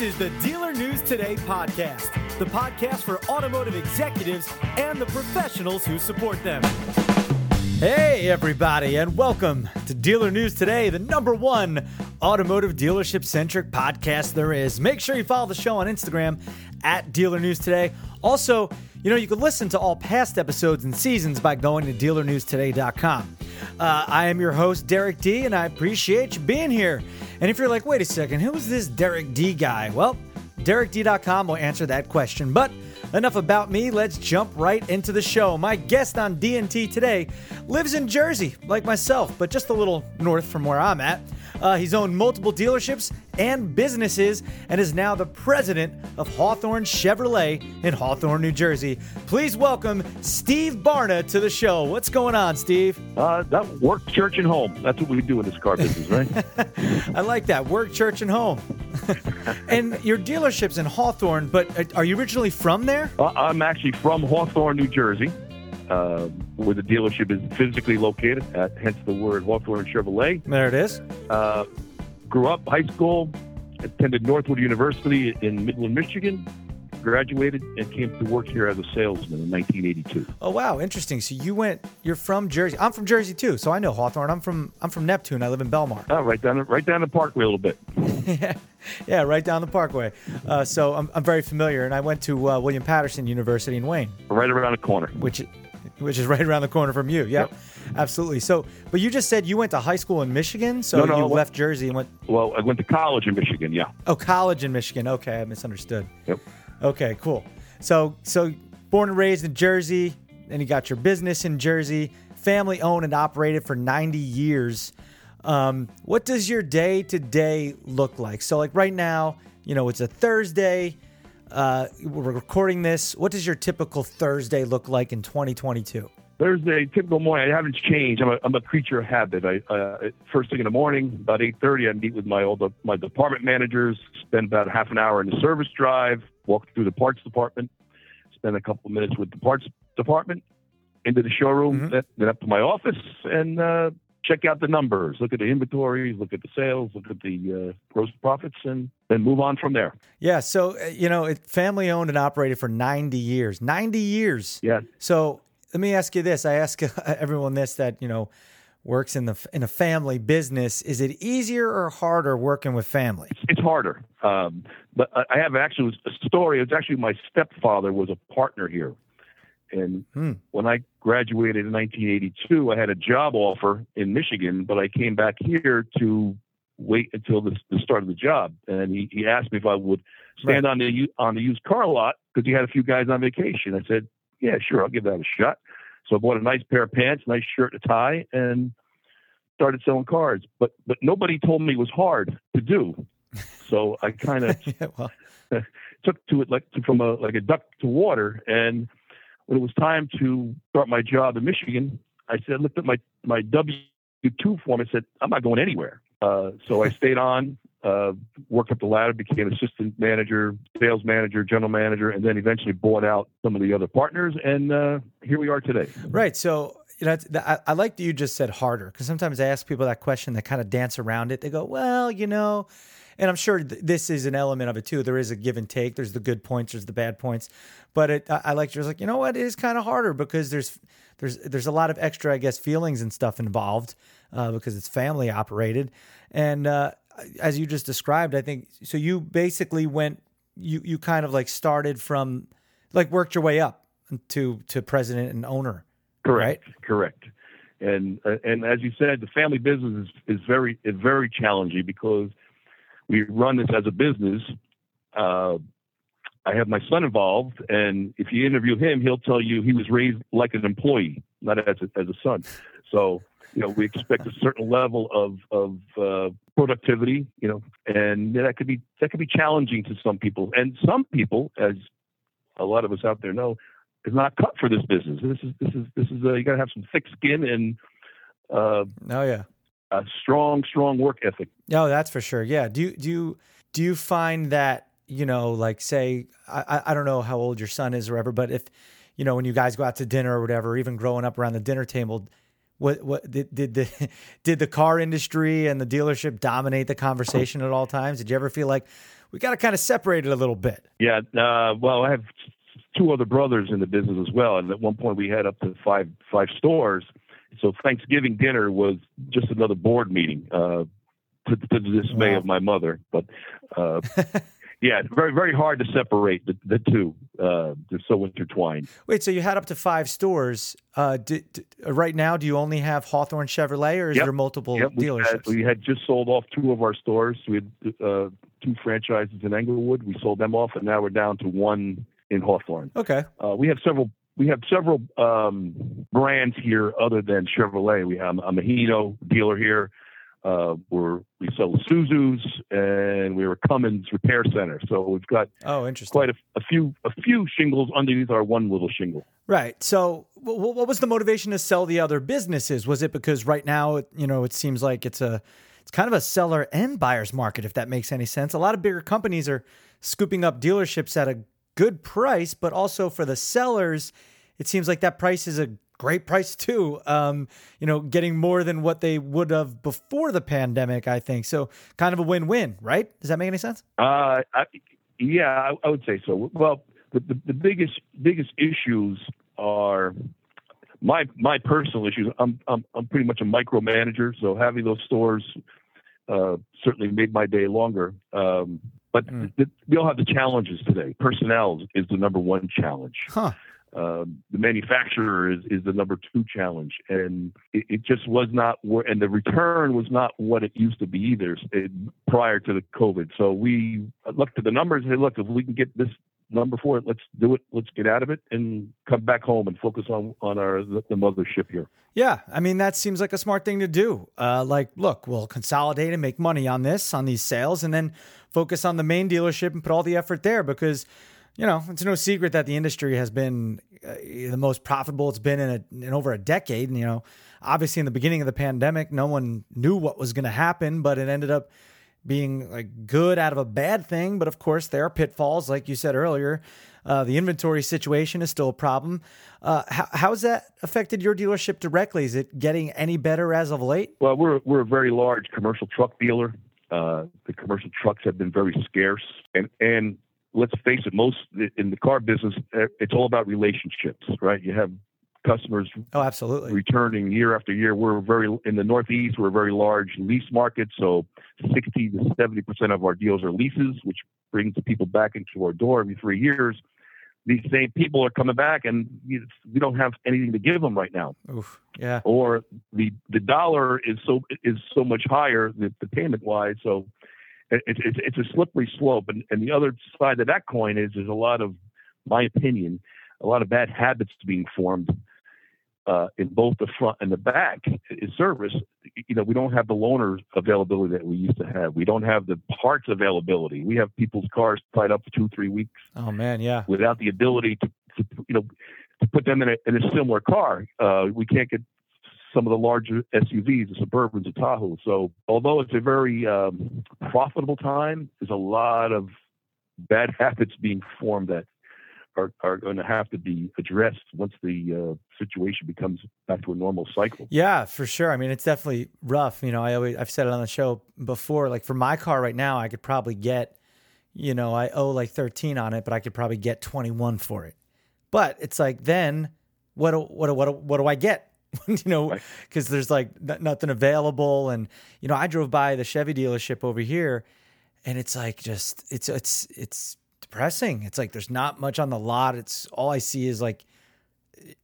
This is the Dealer News Today podcast, the podcast for automotive executives and the professionals who support them. Hey, everybody, and welcome to Dealer News Today, the number one automotive dealership centric podcast there is. Make sure you follow the show on Instagram at Dealer News Today. Also, you know, you can listen to all past episodes and seasons by going to dealernewstoday.com. Uh, I am your host, Derek D, and I appreciate you being here. And if you're like, wait a second, who is this Derek D guy? Well, DerekD.com will answer that question. But enough about me. Let's jump right into the show. My guest on DNT today lives in Jersey, like myself, but just a little north from where I'm at. Uh, he's owned multiple dealerships and businesses and is now the president of Hawthorne Chevrolet in Hawthorne, New Jersey. Please welcome Steve Barna to the show. What's going on, Steve? Uh, that work, church, and home. That's what we do in this car business, right? I like that. Work, church, and home. and your dealership's in Hawthorne, but uh, are you originally from there? Uh, I'm actually from Hawthorne, New Jersey, uh, where the dealership is physically located, at, hence the word Hawthorne Chevrolet. There it is. Uh, grew up, high school, attended Northwood University in Midland, Michigan, graduated, and came to work here as a salesman in 1982. Oh wow, interesting. So you went. You're from Jersey. I'm from Jersey too, so I know Hawthorne. I'm from I'm from Neptune. I live in Belmar. Oh, right down, right down the Parkway a little bit. yeah, yeah, right down the Parkway. Uh, so I'm, I'm very familiar, and I went to uh, William Paterson University in Wayne, Right around the corner. which which is right around the corner from you. Yeah, Yep. absolutely. So, but you just said you went to high school in Michigan, so No, no, you left Jersey and went Well, I went to college in Michigan. Yeah. oh college in Michigan. Okay, I misunderstood. Yep. Okay, cool. So so born and raised in Jersey, and you got your business in Jersey, family owned and operated for 90 years. Um, what does your day to day look like? So like right now, you know, it's a Thursday. Uh, we're recording this. What does your typical Thursday look like in 2022? Thursday, typical morning. I haven't changed. I'm a, I'm a creature of habit. I uh, first thing in the morning, about 8:30, I meet with my old my department managers. Spend about half an hour in the service drive. Walk through the parts department. Spend a couple minutes with the parts department. Into the showroom. Mhm. Then, then up to my office and uh, check out the numbers. Look at the inventories. Look at the sales. Look at the uh, gross profits, and then move on from there. Yeah, so uh, you know, it family owned and operated for 90 years. 90 years. Yeah. So let me ask you this. I ask everyone this that, you know, works in the in a family business. Is it easier or harder working with family? it's harder. Um, but I I have actually a story. It's actually my stepfather was a partner here, and Hmm. when I graduated in 1982, I had a job offer in Michigan, but I came back here to wait until the, the start of the job. And he, he asked me if I would stand on the on the used car lot because he had a few guys on vacation. I said, "Yeah, sure, I'll give that a shot." So I bought a nice pair of pants, nice shirt, and a tie, and started selling cars. But but nobody told me it was hard to do. So I kind of yeah, well, took to it like from a like a duck to water. And when it was time to start my job in Michigan, I said, looked at my my W two form and said, I'm not going anywhere. Uh, so I stayed on, uh, worked up the ladder, became assistant manager, sales manager, general manager, and then eventually bought out some of the other partners. And uh, here we are today. right. So you know, I, I like that you just said harder because sometimes I ask people that question, they kind of dance around it. They go, "Well, you know," and I'm sure th- this is an element of it too. There is a give and take. There's the good points, there's the bad points, but it, I, I like you're like, you know what? It is kind of harder because there's there's there's a lot of extra, I guess, feelings and stuff involved uh, because it's family operated, and uh, as you just described, I think so. You basically went, you you kind of like started from, like worked your way up to to president and owner. Correct. Correct. And uh, and as you said, the family business is, is very is very challenging because we run this as a business. Uh, I have my son involved, and if you interview him, he'll tell you he was raised like an employee, not as a, as a son. So you know we expect a certain level of of uh, productivity, you know, and that could be that could be challenging to some people, and some people, as a lot of us out there know, is not cut for this business. This is this is this is uh, you got to have some thick skin and uh, Oh yeah. A strong strong work ethic. No, that's for sure. Yeah. Do you do you do you find that you know, like say, I I- I don't know how old your son is or whatever, but if you know when you guys go out to dinner or whatever, even growing up around the dinner table, what what did did the did the car industry and the dealership dominate the conversation at all times? Did you ever feel like, we got to kind of separate it a little bit. Yeah. Uh, well, I have two other brothers in the business as well, and at one point we had up to five five stores. So Thanksgiving dinner was just another board meeting, uh, to, to the dismay Wow. of my mother. But uh, yeah, very very hard to separate the, the two. Uh, they're so intertwined. Wait, so you had up to five stores. Uh, d d- right now, do you only have Hawthorne Chevrolet, or is Yep. there multiple Yep, we dealerships? had, we had just sold off two of our stores. We had uh, two franchises in Englewood. We sold them off, and now we're down to one in Hawthorne. okay. Uh, we have several. We have several um, brands here other than Chevrolet. We have a Mahino dealer here. Uh, we're, we sell Isuzus, and we're a Cummins repair center. So we've got Oh, interesting. quite a, a few a few shingles underneath our one little shingle. Right. So, wh- what was the motivation to sell the other businesses? Was it because right now, it- you know, it seems like it's a, it's kind of a seller and buyer's market, if that makes any sense. A lot of bigger companies are scooping up dealerships at a good price, but also for the sellers, it seems like that price is a great price too. Um, you know, getting more than what they would have before the pandemic, I think. So, kind of a win-win, right? Does that make any sense? Uh, I, yeah, I, I would say so. Well, the, the, the biggest biggest issues are my my personal issues. I'm I'm I'm pretty much a micromanager, so having those stores uh, certainly made my day longer. Um, but Mm. the, we all have the challenges today. Personnel is the number one challenge. Huh. Um, the manufacturer is, is the number two challenge, and it, it just was not. And the return was not what it used to be either it, prior to the COVID. So we looked at the numbers and said, look, if we can get this number for it, let's do it. Let's get out of it and come back home and focus on on our the, the mothership here. Yeah, I mean that seems like a smart thing to do. Uh, like, look, we'll consolidate and make money on this, on these sales, and then focus on the main dealership and put all the effort there because, you know, it's no secret that the industry has been uh, the most profitable it's been in, a, in over a decade. And you know, obviously in the beginning of the pandemic, no one knew what was going to happen, but it ended up being like good out of a bad thing. But of course, there are pitfalls, like you said earlier. Uh, the inventory situation is still a problem. Uh, how, how's that affected your dealership directly? Is it getting any better as of late? Well, we're we're a very large commercial truck dealer. Uh, the commercial trucks have been very scarce, and and let's face it, most in the car business, eh, it's all about relationships, right? You have customers Oh, absolutely. returning year after year. We're very in the Northeast. We're a very large lease market, so 60 to 70 percent of our deals are leases, which brings people back into our door every three years. These same people are coming back, and we don't have anything to give them right now Oof. Yeah. or the the dollar is so is so much higher the, the payment wise so it, it, it's it's a slippery slope and, and the other side of that coin is there's a lot of my opinion a lot of bad habits being formed uh, in both the front and the back in service you know we don't have the loaner availability that we used to have we don't have the parts availability we have people's cars tied up for two three weeks Oh man. Yeah. without the ability to, to you know to put them in a, in a similar car. Uh, we can't get some of the larger SUVs, the Suburbans, the Tahoe. So although it's a very um, profitable time, there's a lot of bad habits being formed that are, are going to have to be addressed once the uh, situation becomes back to a normal cycle. Yeah, for sure. I mean, it's definitely rough. You know, I always I've said it on the show before. Like for my car right now, I could probably get, you know, I owe like thirteen on it, but I could probably get twenty one for it. But it's like then, what do, what do, what do, what do I get? you know, Right. because there's like n- nothing available, and you know, I drove by the Chevy dealership over here, and it's like just it's it's it's depressing. It's like there's not much on the lot. It's all I see is like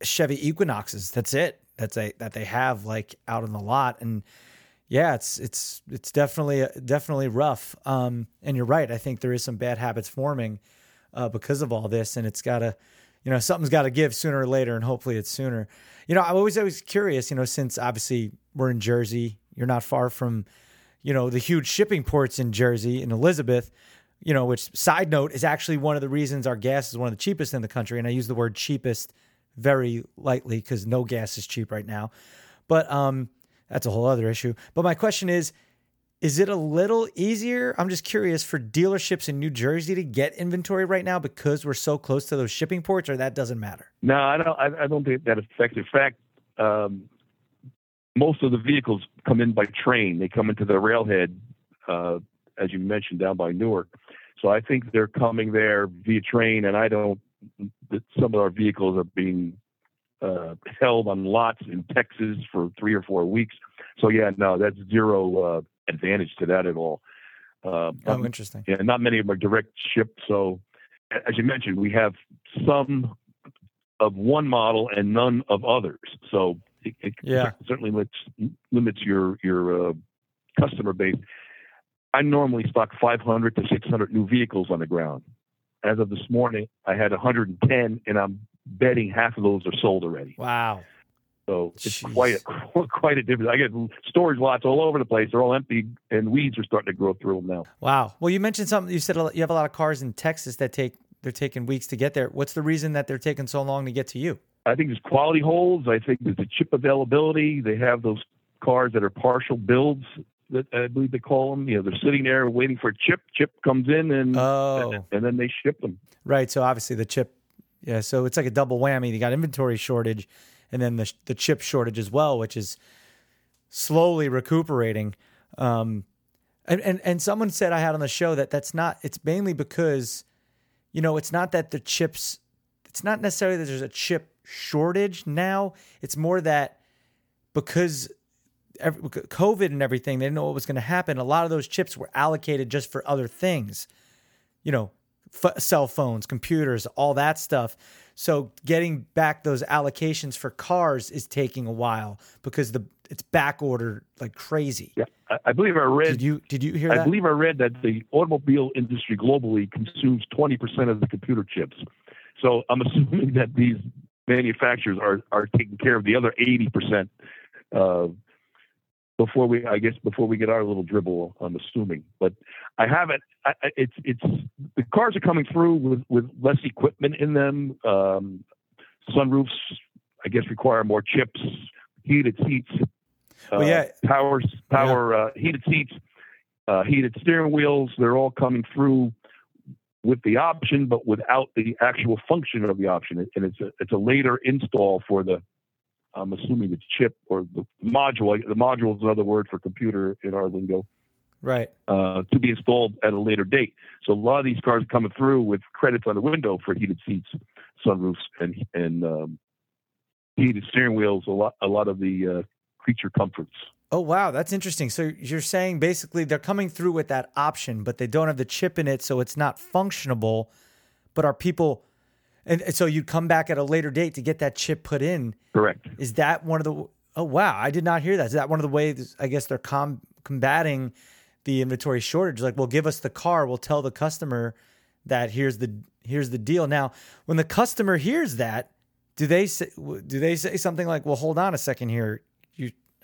Chevy Equinoxes. That's it. That's a that they have like out on the lot, and yeah, it's it's it's definitely definitely rough. Um, and you're right. I think there is some bad habits forming uh, because of all this, and it's got to, you know, something's got to give sooner or later, and hopefully it's sooner. You know, I'm always always curious. You know, since obviously we're in Jersey, you're not far from, you know, the huge shipping ports in Jersey in Elizabeth. You know, which side note is actually one of the reasons our gas is one of the cheapest in the country, and I use the word cheapest very lightly because no gas is cheap right now. But um, that's a whole other issue. But my question is is it a little easier? I'm just curious for dealerships in New Jersey to get inventory right now because we're so close to those shipping ports, or that doesn't matter? No, I don't. I, I don't think that affects. In fact, um, most of the vehicles come in by train. They come into the railhead, uh, as you mentioned, down by Newark. So I think they're coming there via train, and I don't. That some of our vehicles are being uh, held on lots in Texas for three or four weeks. So yeah, no, that's zero uh, advantage to that at all. Uh, oh, interesting. Yeah, not many of them are direct shipped. So as you mentioned, we have some of one model and none of others. So it, it yeah. certainly limits limits your your uh, customer base. I normally stock 500 to 600 new vehicles on the ground. As of this morning, I had 110, and I'm betting half of those are sold already. Wow. So it's Jeez. quite a quite a difference. I get storage lots all over the place. They're all empty, and weeds are starting to grow through them now. Wow. Well, you mentioned something. You said you have a lot of cars in Texas that take they're taking weeks to get there. What's the reason that they're taking so long to get to you? I think there's quality holds. I think there's the chip availability. They have those cars that are partial builds that I believe they call them. You know, they're sitting there waiting for a chip. Chip comes in and oh. and, and then they ship them. Right. So obviously the chip. Yeah. So it's like a double whammy. You got inventory shortage, and then the the chip shortage as well, which is slowly recuperating. Um, and, and and someone said I had on the show that that's not. It's mainly because, you know, it's not that the chips. It's not necessarily that there's a chip shortage now. It's more that because every, COVID and everything, they didn't know what was going to happen. A lot of those chips were allocated just for other things, you know, f- cell phones, computers, all that stuff. So getting back those allocations for cars is taking a while because the it's back ordered like crazy. Yeah, I, I believe I read. Did you did you hear I that? believe I read that the automobile industry globally consumes twenty percent of the computer chips. So I'm assuming that these manufacturers are are taking care of the other eighty percent uh, before we, I guess, before we get our little dribble, I'm assuming. But I haven't. I, it's it's the cars are coming through with with less equipment in them. Um, sunroofs, I guess, require more chips, heated seats. Uh, well, yeah, power power yeah. Uh, heated seats, uh, heated steering wheels. They're all coming through with the option, but without the actual function of the option. And it's a it's a later install for the I'm assuming it's chip or the module. The module is another word for computer in our lingo. Right. Uh, to be installed at a later date. So a lot of these cars are coming through with credits on the window for heated seats, sunroofs, and and um, heated steering wheels. A lot a lot of the uh, creature comforts. Oh wow, that's interesting. So you're saying basically they're coming through with that option, but they don't have the chip in it, so it's not functionable. But are people and, so you'd come back at a later date to get that chip put in. Correct. Is that one of the? Oh wow, I did not hear that. Is that one of the ways? I guess they're com- combating the inventory shortage. Like, well, give us the car. We'll tell the customer that here's the here's the deal. Now, when the customer hears that, do they say do they say something like, "Well, hold on a second here.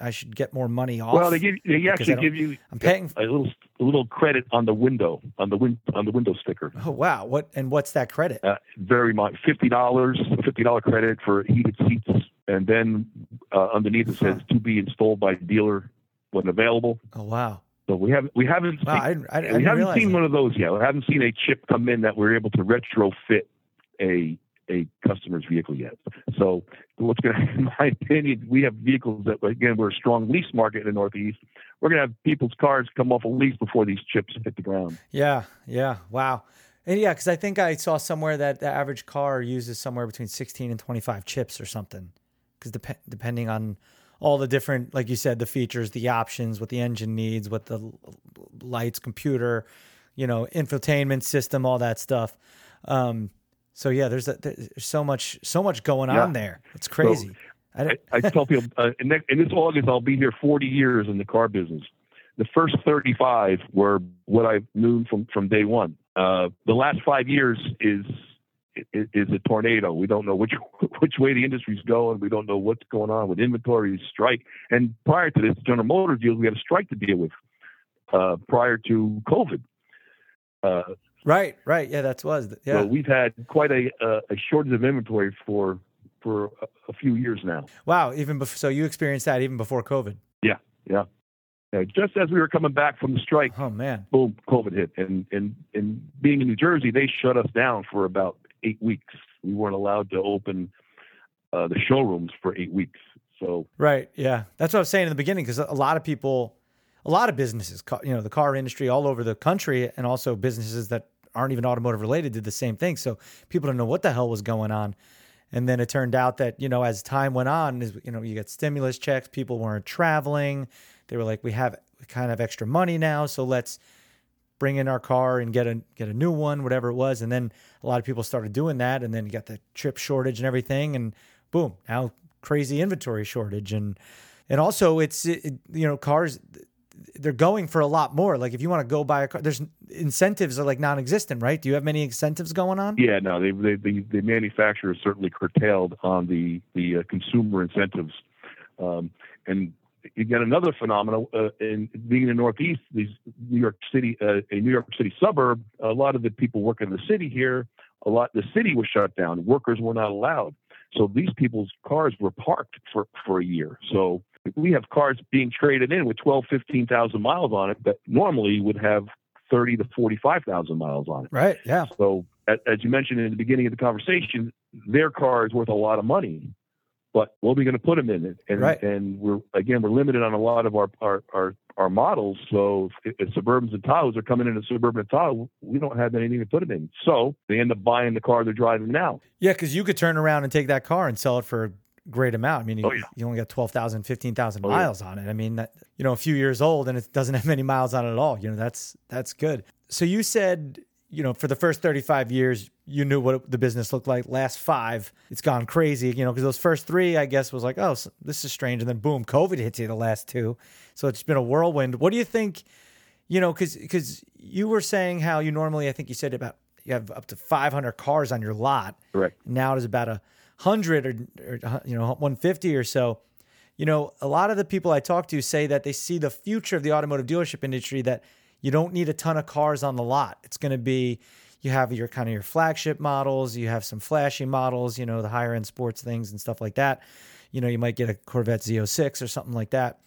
I should get more money off. Well, they give they actually give you I'm paying a little a little credit on the window on the win on the window sticker. Oh wow! What and what's that credit? Uh, very much fifty dollars, fifty dollar credit for heated seats, and then uh, underneath it says to be installed by dealer when available. Oh wow! So we haven't we haven't wow, seen, I, I, we haven't seen that. one of those yet. We haven't seen a chip come in that we're able to retrofit a a customer's vehicle yet. So what's going to, in my opinion, we have vehicles that, again, we're a strong lease market in the Northeast. We're going to have people's cars come off a lease before these chips hit the ground. Yeah, yeah, wow. And yeah, because I think I saw somewhere that the average car uses somewhere between 16 and 25 chips or something. Because dep- depending on all the different, like you said, the features, the options, what the engine needs, what the lights, computer, you know, infotainment system, all that stuff. Um, so yeah, there's, a, there's so much so much going yeah. on there. It's crazy. So, I, I, tell people uh, in, next, in, this August I'll be here 40 years in the car business. The first 35 were what I knew from from day one. Uh, the last five years is, is is a tornado. We don't know which which way the industry's going. We don't know what's going on with inventory strike. And prior to this, General Motors deal, we had a strike to deal with uh, prior to COVID. Uh, Right, right. Yeah, that was. Yeah. So we've had quite a, a shortage of inventory for for a, a few years now. Wow, even before, so you experienced that even before COVID. Yeah, yeah. yeah. Just as we were coming back from the strike, oh man, boom, COVID hit, and and and being in New Jersey, they shut us down for about eight weeks. We weren't allowed to open uh, the showrooms for eight weeks. So right, yeah, that's what I was saying in the beginning because a lot of people, a lot of businesses, you know, the car industry all over the country, and also businesses that aren't even automotive related did the same thing. So people don't know what the hell was going on. And then it turned out that, you know, as time went on, you know, you got stimulus checks, people weren't traveling. They were like, we have kind of extra money now, so let's bring in our car and get a get a new one, whatever it was. And then a lot of people started doing that, and then you got the chip shortage and everything, and boom, now crazy inventory shortage, and and also it's it, you know cars they're going for a lot more. Like if you want to go buy a car, there's incentives are like non-existent, right? Do you have many incentives going on? Yeah, no, they, they the the manufacturers certainly curtailed on the the uh, consumer incentives, um, and get another phenomenon uh, in being in the Northeast, these New York City, uh, a New York City suburb. A lot of the people working in the city here, a lot the city was shut down. Workers were not allowed, so these people's cars were parked for for a year. So we have cars being traded in with 12, 15,000 miles on it that normally would have 30 to 45,000 miles on it. Right. Yeah. So as you mentioned in the beginning of the conversation, their car is worth a lot of money but what are we going to put them in? And right. and we're again we're limited on a lot of our our our, our models. So if, if Suburbans and Tahoes are coming in a Suburban Tahoe, we don't have anything to put them in. So they end up buying the car they're driving now. Yeah, because you could turn around and take that car and sell it for great amount. I mean, you, oh, yeah. you only got 12,000, 15,000 oh, miles yeah. on it. I mean, that, you know, a few years old and it doesn't have many miles on it at all. You know, that's that's good. So you said you know, for the first 35 years, you knew what the business looked like. Last five, it's gone crazy, you know, because those first three, I guess, was like, oh, this is strange. And then boom, COVID hits you the last two. So it's been a whirlwind. What do you think, you know, because because you were saying how you normally, I think you said about, you have up to 500 cars on your lot. Correct. Now it's about a 100 or, or, uh, you know, 150 or so. You know, a lot of the people I talk to say that they see the future of the automotive dealership industry that – you don't need a ton of cars on the lot. It's going to be you have your kind of your flagship models, you have some flashy models, you know, the higher end sports things and stuff like that. You know, you might get a Corvette Z06 or something like that.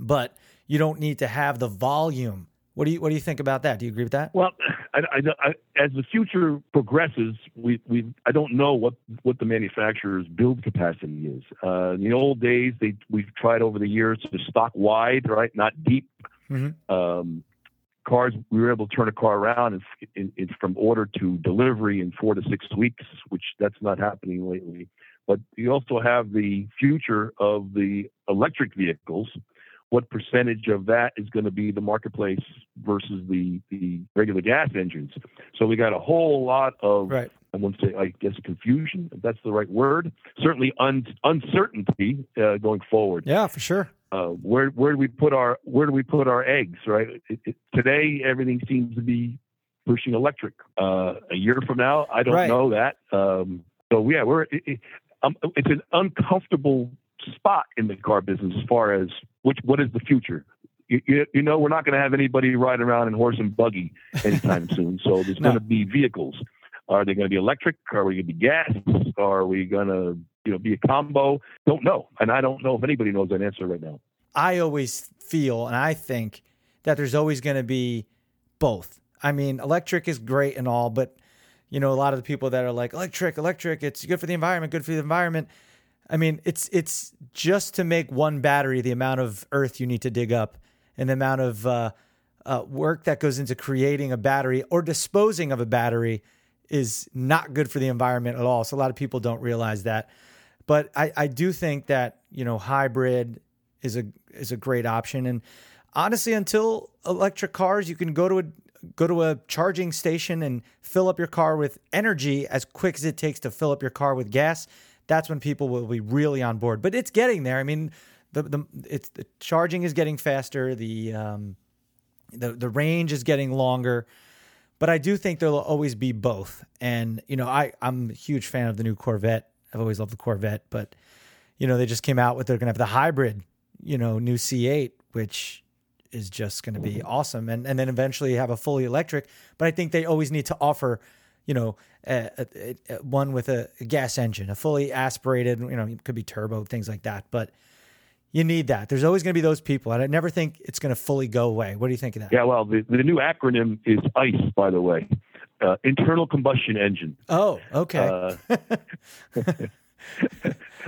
But you don't need to have the volume. What do you what do you think about that? Do you agree with that? Well, I, I, I, as the future progresses, we, we I don't know what, what the manufacturer's build capacity is. Uh, in the old days, they we've tried over the years to stock wide, right, not deep. Mm-hmm. Um, cars we were able to turn a car around in, in, in, from order to delivery in four to six weeks which that's not happening lately but you also have the future of the electric vehicles what percentage of that is going to be the marketplace versus the the regular gas engines so we got a whole lot of right. I won't say, I guess, confusion, if that's the right word. Certainly un- uncertainty uh, going forward. Yeah, for sure uh, where where do we put our where do we put our eggs? Right. It, it, today, everything seems to be pushing electric. Uh, a year from now, I don't right. know that. Um, so yeah, we're it, um, it's an uncomfortable spot in the car business as far as which what is the future. You, you, you know, we're not going to have anybody riding around in horse and buggy anytime soon. So there's no. going to be vehicles. Are they going to be electric? Are we going to be gas? Are we going to you know, be a combo? Don't know. And I don't know if anybody knows that answer right now. I always feel and I think that there's always going to be both. I mean, electric is great and all, but you know, a lot of the people that are like electric, electric, it's good for the environment, good for the environment. I mean, it's it's just to make one battery the amount of earth you need to dig up and the amount of uh, uh, work that goes into creating a battery or disposing of a battery is not good for the environment at all. So a lot of people don't realize that. But I, I do think that you know hybrid is a is a great option. And honestly, until electric cars, you can go to a go to a charging station and fill up your car with energy as quick as it takes to fill up your car with gas. That's when people will be really on board. But it's getting there. I mean, the the it's the charging is getting faster. The um, the the range is getting longer. But I do think there'll always be both. And you know, I I'm a huge fan of the new Corvette I've always loved the Corvette, but you know, they just came out with they're going to have the hybrid, you know, new C8, which is just going to be mm-hmm. awesome, and and then eventually have a fully electric. But I think they always need to offer, you know, a, a, a, one with a, gas engine, a fully aspirated, you know, it could be turbo, things like that, but. You need that. There's always going to be those people, and I never think it's going to fully go away. What do you think of that? Yeah, well, the, the new acronym is ICE, by the way uh, internal combustion engine. Oh, okay. Uh,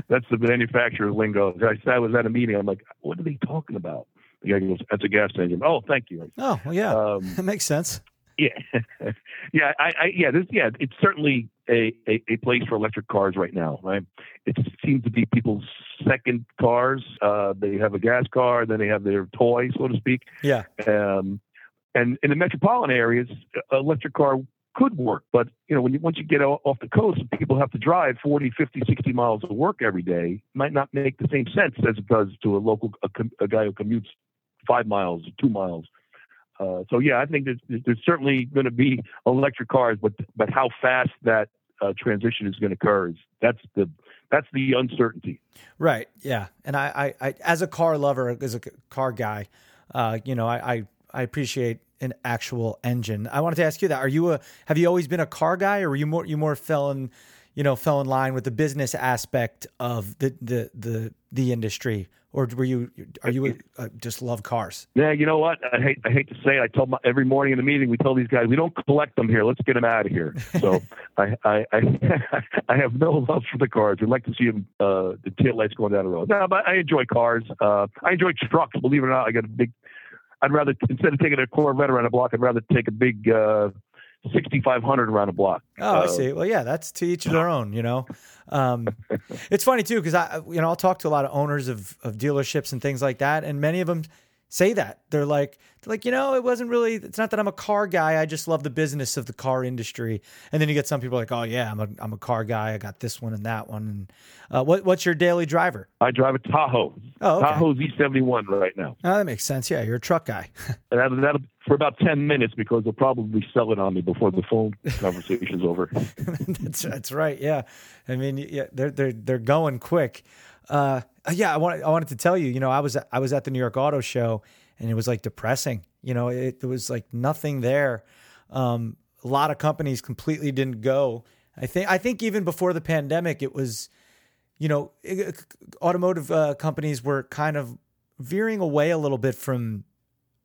that's the manufacturer's lingo. I, I was at a meeting. I'm like, what are they talking about? The guy goes, "That's a gas engine." Oh, thank you. Oh, well, yeah, um, that makes sense. Yeah, yeah, I, I, yeah, this, yeah, it's certainly a, a, a, place for electric cars right now, right? It seems to be people's second cars. Uh, they have a gas car, then they have their toy, so to speak. Yeah. Um, and in the metropolitan areas, electric car could work, but you know, when you, once you get off the coast, people have to drive 40, 50, 60 miles to work every day. Might not make the same sense as it does to a local a, a guy who commutes five miles, two miles. Uh, so yeah, I think there's, there's certainly going to be electric cars, but but how fast that uh, transition is going to occur is that's the that's the uncertainty. Right. Yeah. And I, I, I as a car lover, as a car guy, uh, you know, I, I, I appreciate an actual engine. I wanted to ask you that: Are you a have you always been a car guy, or were you more you more fell in, you know, fell in line with the business aspect of the the the the industry? or were you are you uh, just love cars? Yeah, you know what? I hate I hate to say it. I told my, every morning in the meeting we tell these guys we don't collect them here. Let's get them out of here. So I I I, I, have no love for the cars. I'd like to see them uh, the tail lights going down the road. No, but I enjoy cars. Uh, I enjoy trucks. Believe it or not, I got a big. I'd rather instead of taking a Corvette around a block, I'd rather take a big uh, 6,500 around a block. Oh, I see. Well, yeah, that's to each their own, you know. Um, it's funny too, because I, you know, I'll talk to a lot of owners of, of dealerships and things like that. And many of them say that they're like, they're like, you know, it wasn't really, it's not that I'm a car guy. I just love the business of the car industry. And then you get some people like, oh yeah, I'm a, I'm a car guy. I got this one and that one. And uh, what, what's your daily driver? I drive a Tahoe. Oh, okay. Tahoe Z71 right now. Oh, that makes sense. Yeah. You're a truck guy. that, that'll, for about 10 minutes because they'll probably sell it on me before the phone conversation's over. that's, that's right. Yeah. I mean, yeah, they're, they're, they're going quick. Uh, yeah, I wanted, I wanted to tell you, you know, I was, I was at the New York Auto Show and it was like depressing, you know, it, it was like nothing there. Um, a lot of companies completely didn't go. I think, I think even before the pandemic, it was, you know, automotive uh, companies were kind of veering away a little bit from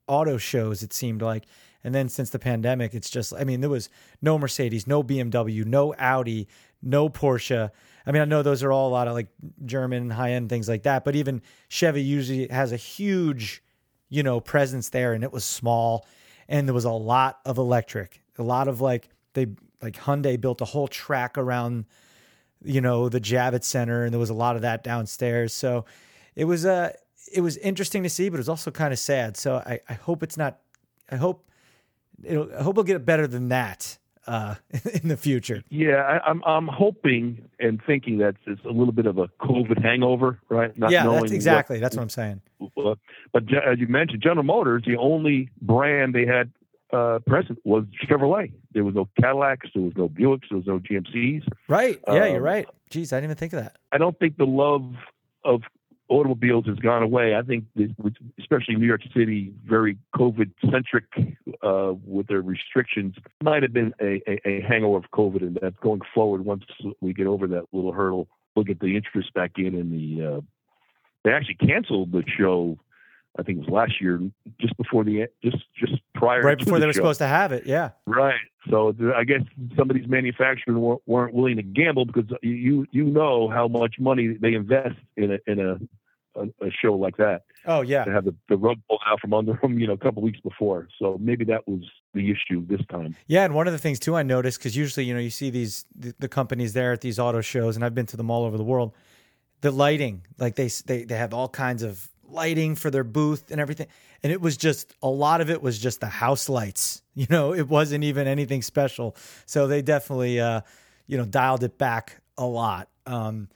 auto shows, it seemed like. And then since the pandemic, it's just, I mean, there was no Mercedes, no BMW, no Audi, no Porsche. I mean, I know those are all a lot of like German high end things like that, but even Chevy usually has a huge, you know, presence there and it was small. And there was a lot of electric, a lot of like, they, like Hyundai built a whole track around, you know, the Javits Center and there was a lot of that downstairs. So it was a, it was interesting to see, but it was also kind of sad. So I, I hope it's not. I hope it'll. I hope it'll get better than that uh, in the future. Yeah, I, am I'm, I'm hoping and thinking that it's a little bit of a COVID hangover, right? Not yeah, that's exactly. What, that's what I'm saying. But as you mentioned, General Motors, the only brand they had uh, present was Chevrolet. There was no Cadillacs, there was no Buicks, there was no GMCs. Right. Yeah, um, you're right. Geez, I didn't even think of that. I don't think the love of automobiles has gone away. I think, especially New York City, very COVID centric uh, with their restrictions, might have been a, a, a, hangover of COVID, and that going forward, once we get over that little hurdle, we'll get the interest back in. And the uh, they actually canceled the show. I think it was last year, just before the just just prior right before the they were show. supposed to have it. Yeah, right. So I guess some of these manufacturers weren't willing to gamble because you you know how much money they invest in a in a a, a, show like that. Oh yeah, to have the, the rug pulled out from under them, you know, a couple weeks before. So maybe that was the issue this time. Yeah, and one of the things too I noticed because usually you know you see these the, the, companies there at these auto shows, and I've been to them all over the world. The lighting, like they they they have all kinds of lighting for their booth and everything, and it was just a lot of it was just the house lights. You know, it wasn't even anything special. So they definitely uh, you know dialed it back a lot. Um,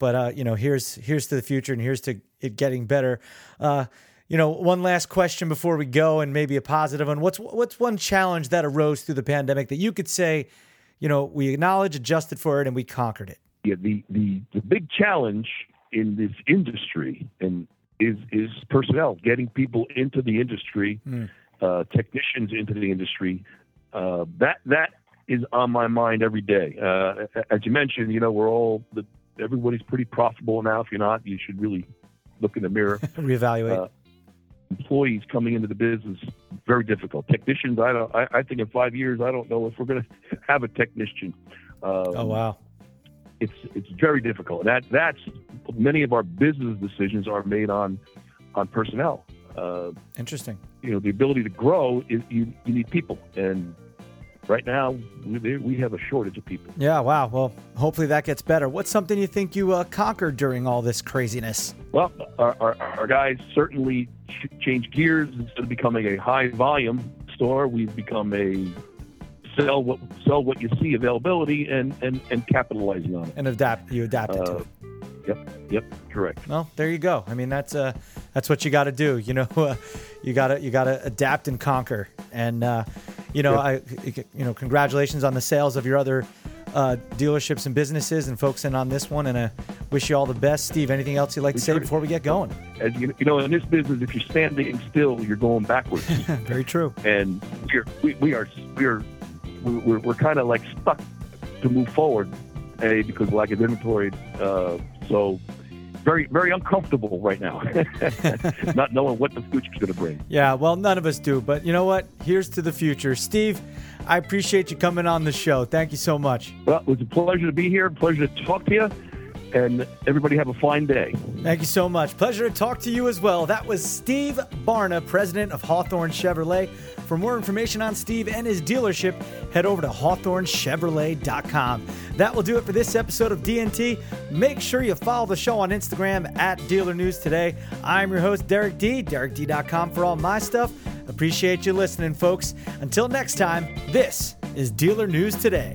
but uh, you know, here's here's to the future, and here's to it getting better. Uh, you know, one last question before we go, and maybe a positive one. What's what's one challenge that arose through the pandemic that you could say, you know, we acknowledge, adjusted for it, and we conquered it? Yeah, the the the big challenge in this industry and is is personnel, getting people into the industry, mm. uh, technicians into the industry. Uh, that that is on my mind every day. Uh, as you mentioned, you know, we're all the everybody's pretty profitable now. If you're not, you should really look in the mirror. Reevaluate. Uh, employees coming into the business very difficult. Technicians, I don't. I, I think in five years, I don't know if we're going to have a technician. Um, oh wow. It's it's very difficult. That that's many of our business decisions are made on on personnel. Uh, Interesting. you know the ability to grow is you, you need people and right now we, we have a shortage of people Yeah, wow. Well, hopefully that gets better. What's something you think you uh, conquered during all this craziness? well our, our, our guys certainly ch- changed gears instead of becoming a high volume store we've become a sell what sell what you see availability and and, and capitalizing on it And adapt, you adapted to Uh, it. yep yep correct Well, there you go. I mean, that's uh, that's what you got to do. You know, uh, you gotta you gotta adapt and conquer. And uh, you know, I you know, congratulations on the sales of your other uh, dealerships and businesses, and focusing on this one. And I wish you all the best, Steve. Anything else you'd like to say before we get going? as you, you know in this business if you're standing still you're going backwards Very true. and we're, we, we are we're we're, we're kind of like stuck to move forward, a because of lack of inventory. Uh, so very very uncomfortable right now, not knowing what the future's going to bring. Yeah, well, none of us do, but you know what? Here's to the future. Steve, I appreciate you coming on the show. Thank you so much. Well, it was a pleasure to be here. Pleasure to talk to you, and everybody have a fine day. Thank you so much. Pleasure to talk to you as well. That was Steve Barna, president of Hawthorne Chevrolet. For more information on Steve and his dealership, head over to hawthornechevrolet.com. That will do it for this episode of DNT. Make sure you follow the show on Instagram at Dealer News Today. I'm your host, Derek D, DerekD.com for all my stuff. Appreciate you listening, folks. Until next time, this is Dealer News Today.